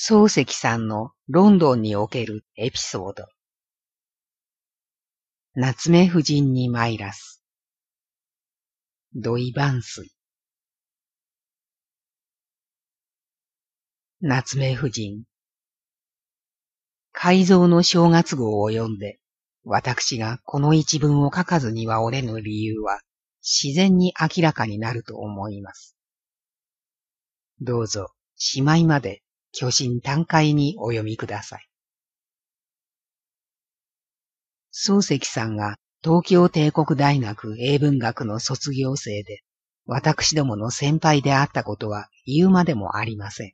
漱石さんのロンドンにおけるエピソード。夏目夫人に参らす。土井万水。夏目夫人。改造の正月号を読んで、私がこの一文を書かずにはおれぬ理由は、自然に明らかになると思います。どうぞ、しまいまで巨神短会にお読みください。漱石さんが東京帝国大学英文学の卒業生で、私どもの先輩であったことは言うまでもありません。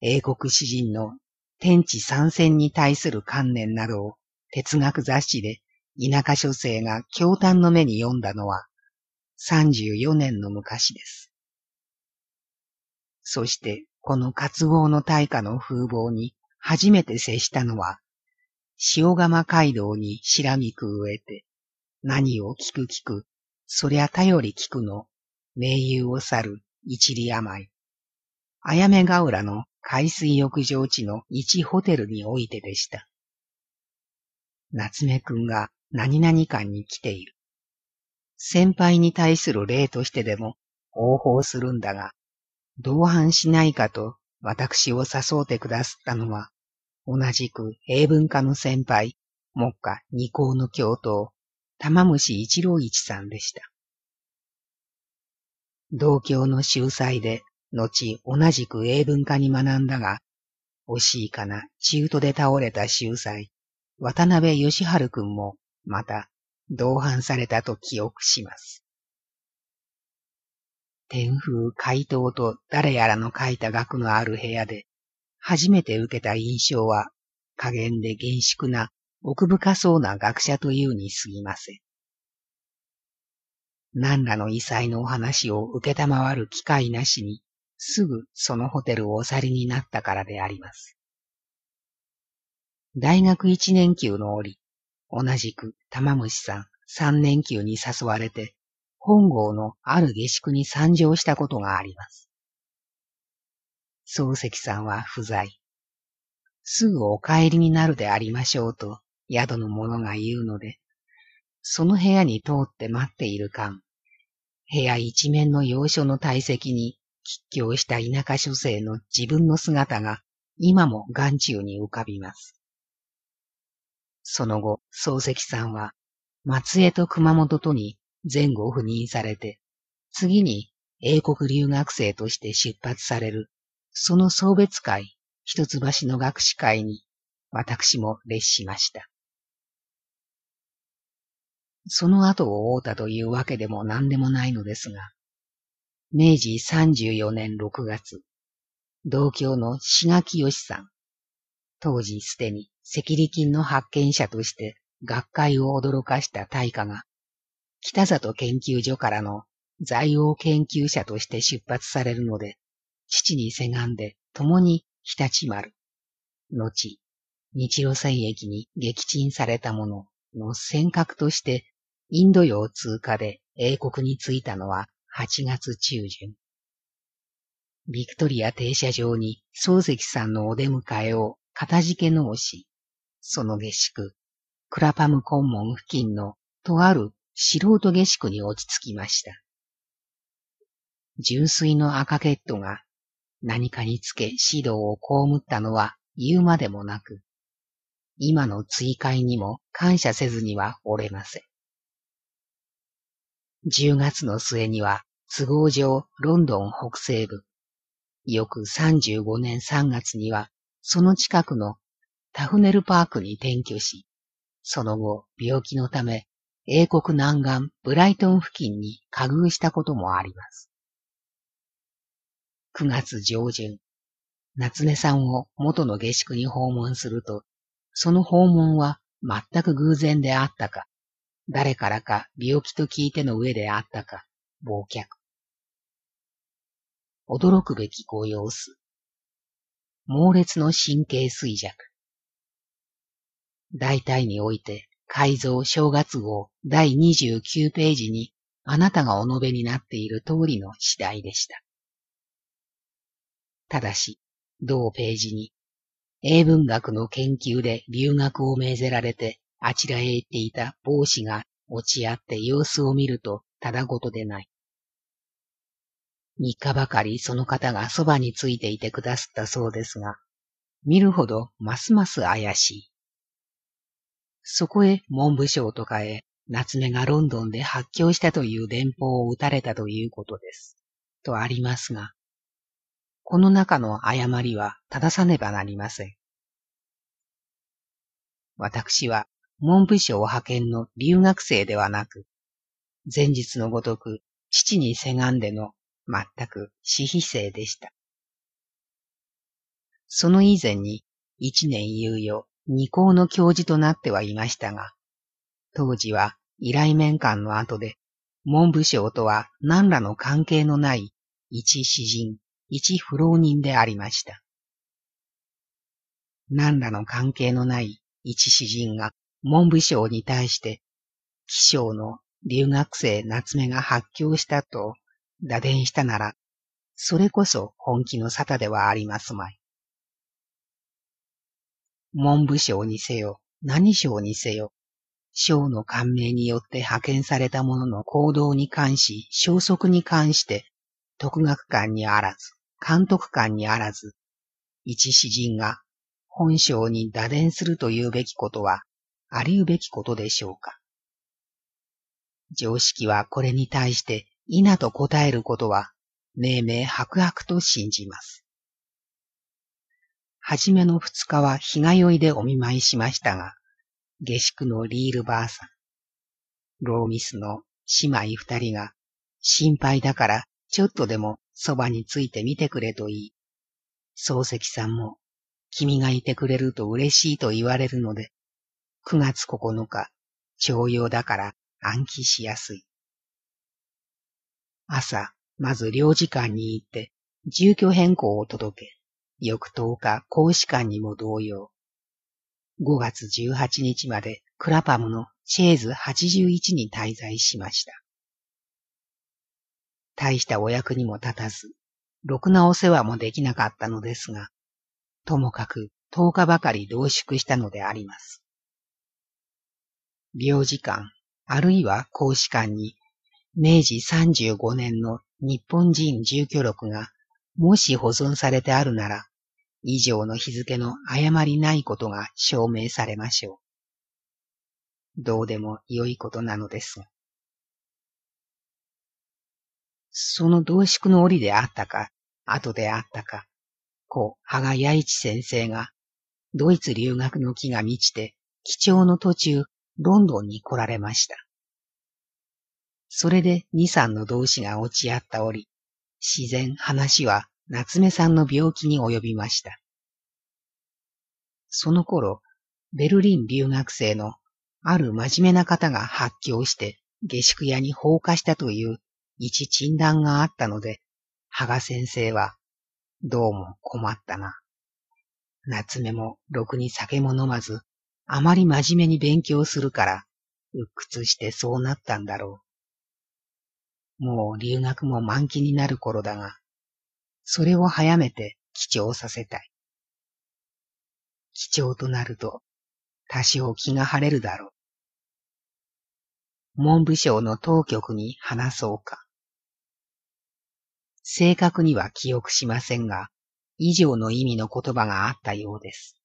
英国詩人の天地参戦に対する観念などを哲学雑誌で田舎書生が驚嘆の目に読んだのは34年の昔です。そしてこの活合の大化の風貌に初めて接したのは、塩釜街道にしらみく植えて、何を聞く聞く、そりゃ頼り聞くの、名優を去る一里病。あやめが浦の海水浴場地の一ホテルにおいてでした。夏目くんが何々館に来ている。先輩に対する礼としてでも応報するんだが、同伴しないかと私を誘うてくだすったのは、同じく英文科の先輩、目下二校の教頭、玉虫一郎一さんでした。同郷の秀才で、後同じく英文科に学んだが、惜しいかな中途で倒れた秀才、渡辺義春くんも、また、同伴されたと記憶します。天風怪盗と誰やらの書いた額のある部屋で、初めて受けた印象は、加減で厳粛な奥深そうな学者というに過ぎません。何らの異彩のお話を受けたまわる機会なしに、すぐそのホテルをお去りになったからであります。大学一年級の折、同じく玉虫さん三年級に誘われて、本郷のある下宿に参上したことがあります。漱石さんは不在。すぐお帰りになるでありましょうと宿の者が言うので、その部屋に通って待っている間、部屋一面の洋書の体積に喫狂した田舎書生の自分の姿が今も眼中に浮かびます。その後、漱石さんは松江と熊本とに前後赴任されて、次に英国留学生として出発される、その送別会、一橋の学士会に、私も列しました。その後を追うたというわけでも何でもないのですが、明治34年6月、同郷の志賀清さん、当時すでに赤利金の発見者として学会を驚かした大化が北里研究所からの在王研究者として出発されるので、父にせがんで共に日立丸、後、日露戦役に撃沈された者の尖閣としてインド洋通過で英国に着いたのは8月中旬。ビクトリア停車場に漱石さんのお出迎えを片付け直し、その下宿、クラパムコンモン付近のとある素人下宿に落ち着きました。純粋の赤ケットが何かにつけ指導を被ったのは言うまでもなく、今の追会にも感謝せずにはおれません。10月の末には都合上ロンドン北西部、翌35年3月にはその近くのタフネルパークに転居し、その後病気のため英国南岸ブライトン付近に加遇したこともあります。9月上旬、夏目さんを元の下宿に訪問すると、その訪問は全く偶然であったか、誰からか病気と聞いての上であったか、忘却。驚くべきご様子。猛烈の神経衰弱。大体において改造正月号第29ページにあなたがお述べになっている通りの次第でした。ただし、同ページに、英文学の研究で留学を命ぜられて、あちらへ行っていた帽子が落ち合って様子を見るとただごとでない。三日ばかりその方がそばについていてくださったそうですが、見るほどますます怪しい。そこへ文部省とかへ夏目がロンドンで発狂したという電報を打たれたということです。とありますが、この中の誤りは正さねばなりません。私は文部省派遣の留学生ではなく、前日のごとく父にせがんでの全く私費生でした。その以前に一年猶予、二校の教授となってはいましたが、当時は依頼面間の後で、文部省とは何らの関係のない一詩人、一不老人でありました。何らの関係のない一詩人が文部省に対して、気象の留学生夏目が発狂したと打電したなら、それこそ本気の沙汰ではありますまい。文部省にせよ、何省にせよ、省の感銘によって派遣された者の行動に関し、消息に関して、特学官にあらず、監督官にあらず、一詩人が本省に打電するというべきことは、ありうべきことでしょうか。常識はこれに対して、いなと答えることは、命名白々と信じます。はじめの二日は日が酔いでお見舞いしましたが、下宿のリールばあさん、ローミスの姉妹二人が、心配だからちょっとでもそばについてみてくれと言い、漱石さんも、君がいてくれると嬉しいと言われるので、9月9日、徴用だから暗記しやすい。朝、まず領事館に行って、住居変更を届け、翌10日、公使館にも同様。5月18日までクラパムのチェーズ81に滞在しました。大したお役にも立たず、ろくなお世話もできなかったのですが、ともかく10日ばかり同宿したのであります。領事館、あるいは公使館に、明治35年の日本人住居録が、もし保存されてあるなら、以上の日付の誤りないことが証明されましょう。どうでも良いことなのですが。その同宿の折であったか、後であったか、故、羽賀弥一先生が、ドイツ留学の木が満ちて、貴重の途中、ロンドンに来られました。それで二三の同士が落ち合った折、自然話は夏目さんの病気に及びました。その頃、ベルリン留学生のある真面目な方が発狂して下宿屋に放火したという一診断があったので、羽賀先生は、どうも困ったな。夏目もろくに酒も飲まず、あまり真面目に勉強するから、鬱屈してそうなったんだろう。もう留学も満期になる頃だが、それを早めて貴重させたい。貴重となると、多少気が晴れるだろう。文部省の当局に話そうか。正確には記憶しませんが、以上の意味の言葉があったようです。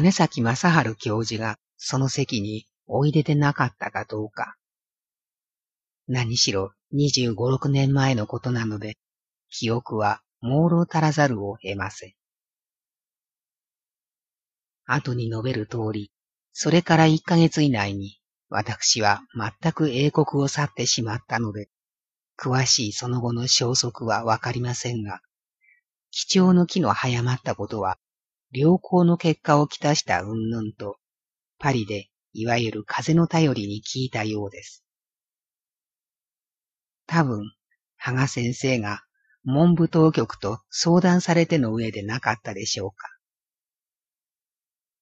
姉崎正春教授がその席においででなかったかどうか。何しろ25、6年前のことなので、記憶は朦朧たらざるを得ません。後に述べる通り、それから1ヶ月以内に私は全く英国を去ってしまったので、詳しいその後の消息はわかりませんが、貴重の木の早まったことは、良好の結果をきたした云々と、パリでいわゆる風の頼りに聞いたようです。多分、羽賀先生が文部当局と相談されての上でなかったでしょうか。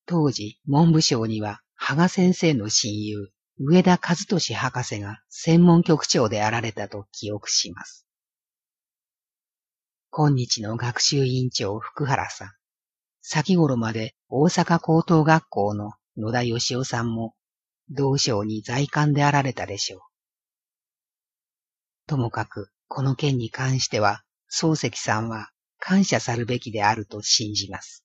当時、文部省には羽賀先生の親友、上田和俊博士が専門局長であられたと記憶します。今日の学習委員長福原さん、先頃まで大阪高等学校の野田義雄さんも同省に在官であられたでしょう。ともかく、この件に関しては、漱石さんは感謝さるべきであると信じます。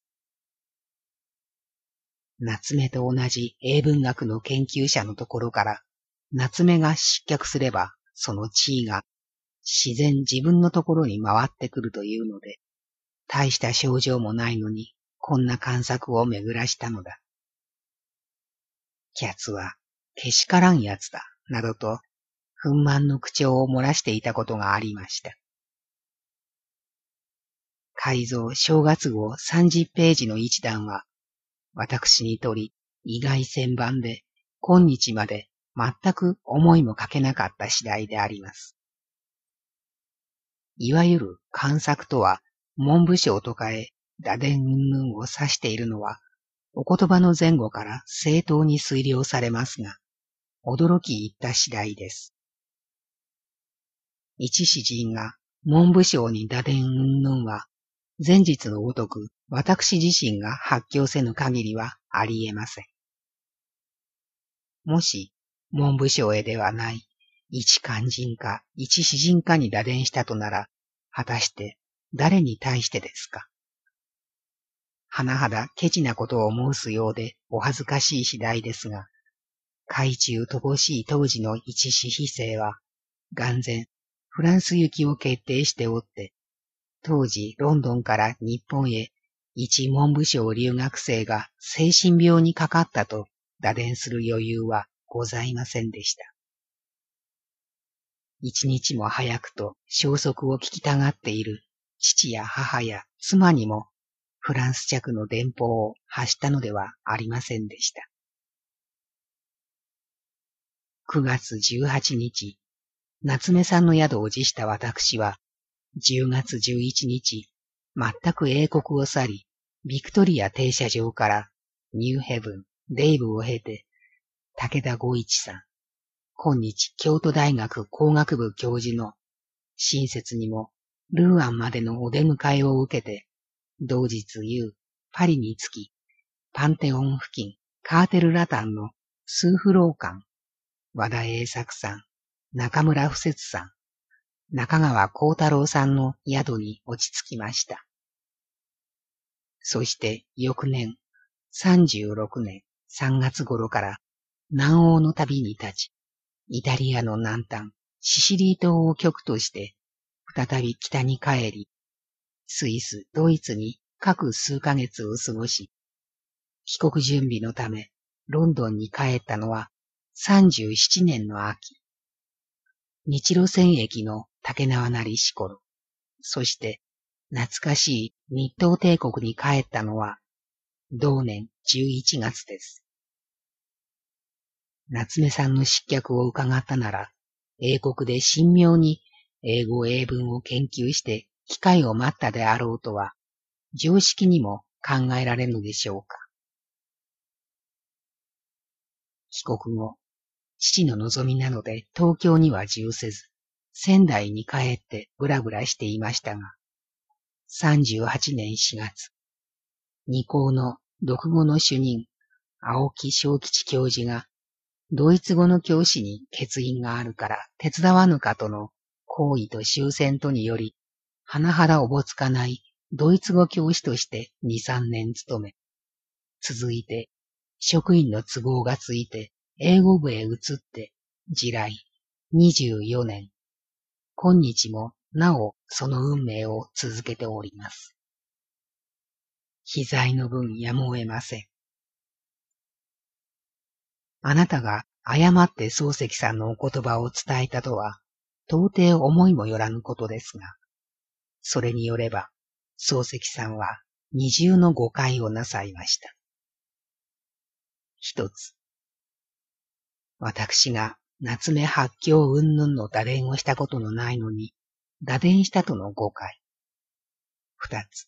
夏目と同じ英文学の研究者のところから、夏目が失脚すれば、その地位が自然自分のところに回ってくるというので、大した症状もないのに、こんな観作を巡らしたのだ。キャツは、けしからんやつだ、などと、憤懣の口調を漏らしていたことがありました。改造正月号30ページの一段は、私にとり意外千番で、今日まで全く思いもかけなかった次第であります。いわゆる観作とは、文部省とかへ打電云々を指しているのは、お言葉の前後から正当に推量されますが、驚き言った次第です。一詩人が文部省に打電云々は、前日のごとく私自身が発狂せぬ限りはあり得ません。もし、文部省へではない、一肝心か一詩人かに打電したとなら、果たして誰に対してですか？甚だケチなことを申すようでお恥ずかしい次第ですが、海中乏しい当時の一死非生は、眼前、フランス行きを決定しておって、当時ロンドンから日本へ一文部省留学生が精神病にかかったと打電する余裕はございませんでした。一日も早くと消息を聞きたがっている父や母や妻にもフランス着の電報を発したのではありませんでした。9月18日、夏目さんの宿を辞した私は、10月11日、全く英国を去り、ビクトリア停車場からニューヘブン、デイブを経て、武田五一さん、今日京都大学工学部教授の親切にもルーアンまでのお出迎えを受けて、同日夕、パリに着き、パンテオン付近、カーテルラタンの数フロー館、和田栄作さん、中村不節さん、中川幸太郎さんの宿に落ち着きました。そして翌年、36年3月頃から南欧の旅に立ち、イタリアの南端、シシリー島を極として、再び北に帰り、スイス、ドイツに各数ヶ月を過ごし、帰国準備のため、ロンドンに帰ったのは37年の秋。日露戦役の竹縄なりし頃、そして懐かしい日東帝国に帰ったのは同年11月です。夏目さんの失脚を伺ったなら、英国で神妙に英語英文を研究して機会を待ったであろうとは、常識にも考えられるのでしょうか。帰国後、父の望みなので東京には住せず、仙台に帰ってブラブラしていましたが、38年4月、二校の独語の主任、青木正吉教授が、ドイツ語の教師に欠員があるから手伝わぬかとの行為と終戦とにより、甚だおぼつかないドイツ語教師として2、3年勤め、続いて、職員の都合がついて、英語部へ移って、地来24年。今日もなおその運命を続けております。非在の分やむを得ません。あなたが誤って漱石さんのお言葉を伝えたとは、到底思いもよらぬことですが、それによれば、漱石さんは二重の誤解をなさいました。一つ、私が夏目発狂云々の打電をしたことのないのに、打電したとの誤解。二つ、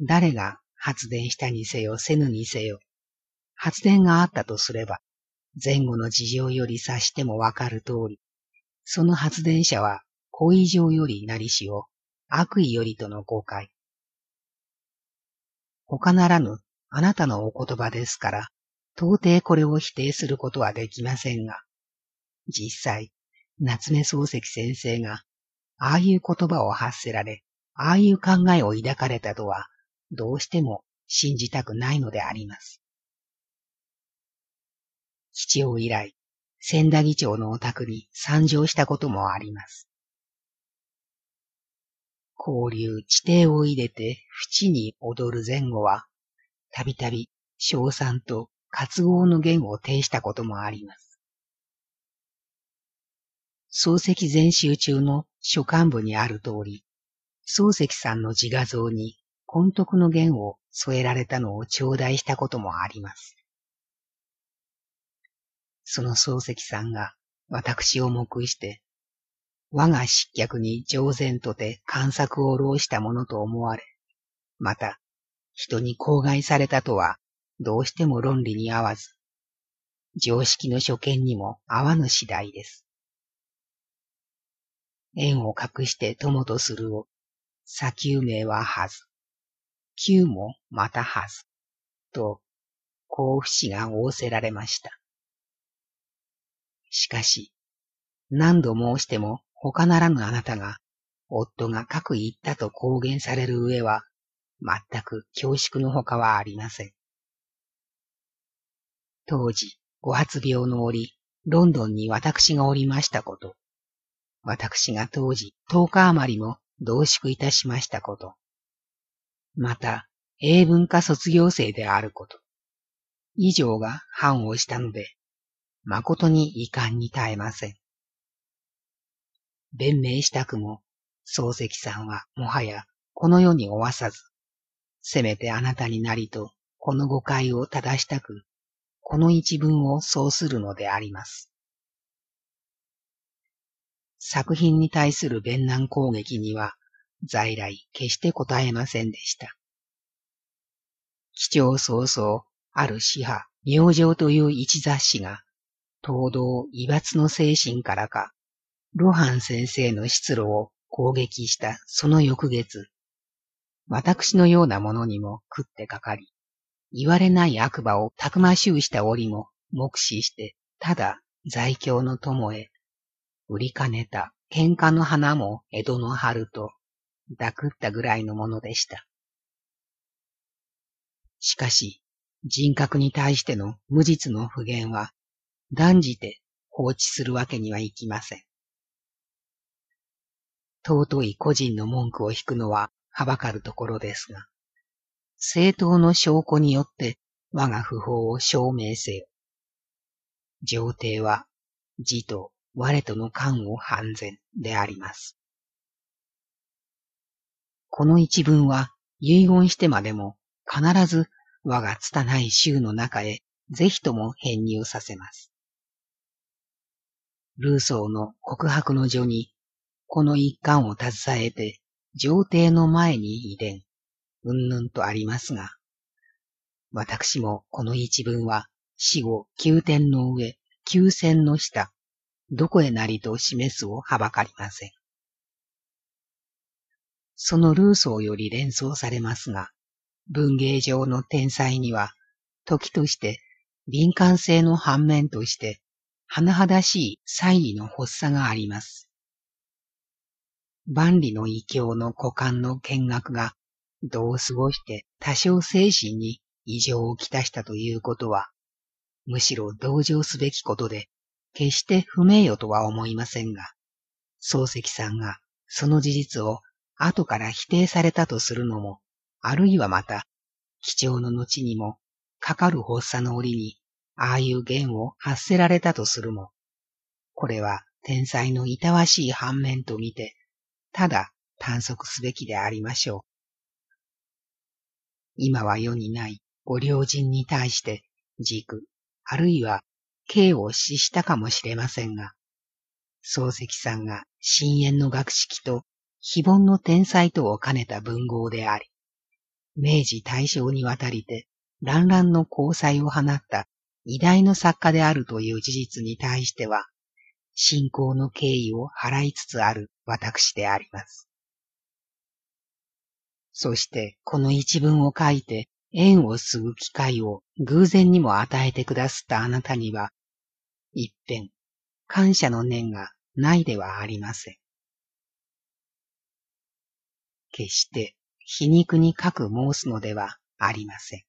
誰が発電したにせよせぬにせよ、発電があったとすれば、前後の事情より察してもわかる通り、その発電者は後遺症よりなりしを悪意よりとの誤解。他ならぬあなたのお言葉ですから、到底これを否定することはできませんが、実際、夏目漱石先生が、ああいう言葉を発せられ、ああいう考えを抱かれたとは、どうしても信じたくないのであります。基地以来、千田議長のお宅に参上したこともあります。交流地底を入れて淵に踊る前後は、たびたび賞賛と活合の言を呈したこともあります。漱石全集中の書簡部にある通り、漱石さんの自画像に混徳の言を添えられたのを頂戴したこともあります。その漱石さんが私を目して、我が失脚に上然とて観作を浪したものと思われ、また、人に口外されたとは、どうしても論理に合わず、常識の所見にも合わぬ次第です。縁を隠して友とするを、砂丘名ははず、旧もまたはず、と、甲府市が仰せられました。しかし、何度申しても他ならぬあなたが、夫が各言ったと公言される上は、全く恐縮のほかはありません。当時、五発病の折、ロンドンに私がおりましたこと、私が当時10日余りも同宿いたしましたこと、また、英文化卒業生であること、以上が判をしたので、誠に遺憾に耐えません。弁明したくも、漱石さんはもはやこの世におわさず、せめてあなたになりとこの誤解を正したく、この一文をそうするのであります。作品に対する弁難攻撃には、在来決して答えませんでした。貴重早々、ある詩派、明星という一雑誌が、東道異抜の精神からか、ロハン先生の失路を攻撃したその翌月、私のようなものにも食ってかかり、言われない悪魔をたくましゅうした折も目視して、ただ在京の友へ、売りかねた喧嘩の花も江戸の春と、抱くったぐらいのものでした。しかし、人格に対しての無実の不言は、断じて放置するわけにはいきません。尊い個人の文句を引くのははばかるところですが、正当の証拠によって我が不法を証明せよ。上帝は、字と我との間を半然であります。この一文は遺言してまでも必ず我が拙い衆の中へぜひとも編入させます。ルーソーの告白の序に、この一巻を携えて、上帝の前に遺伝、うんぬんとありますが、私もこの一文は死後九点の上、九線の下、どこへなりと示すをはばかりません。そのルーソーより連想されますが、文芸上の天才には、時として敏感性の反面として甚だしい猜疑の発作があります。万里の異教の股間の見学が、どう過ごして多少精神に異常をきたしたということは、むしろ同情すべきことで、決して不名誉とは思いませんが、漱石さんがその事実を後から否定されたとするのも、あるいはまた、貴重の後にも、かかる発作の折にああいう言を発せられたとするも、これは天才のいたわしい反面と見て、ただ探索すべきでありましょう。今は世にないご両人に対して、軸、あるいは刑を死したかもしれませんが、漱石さんが深淵の学識と非凡の天才とを兼ねた文豪であり、明治大正にわたりて乱乱の交際を放った偉大の作家であるという事実に対しては、信仰の敬意を払いつつある私であります。そしてこの一文を書いて縁を継ぐ機会を偶然にも与えてくだすったあなたには、一遍感謝の念がないではありません。決して皮肉に書く申すのではありません。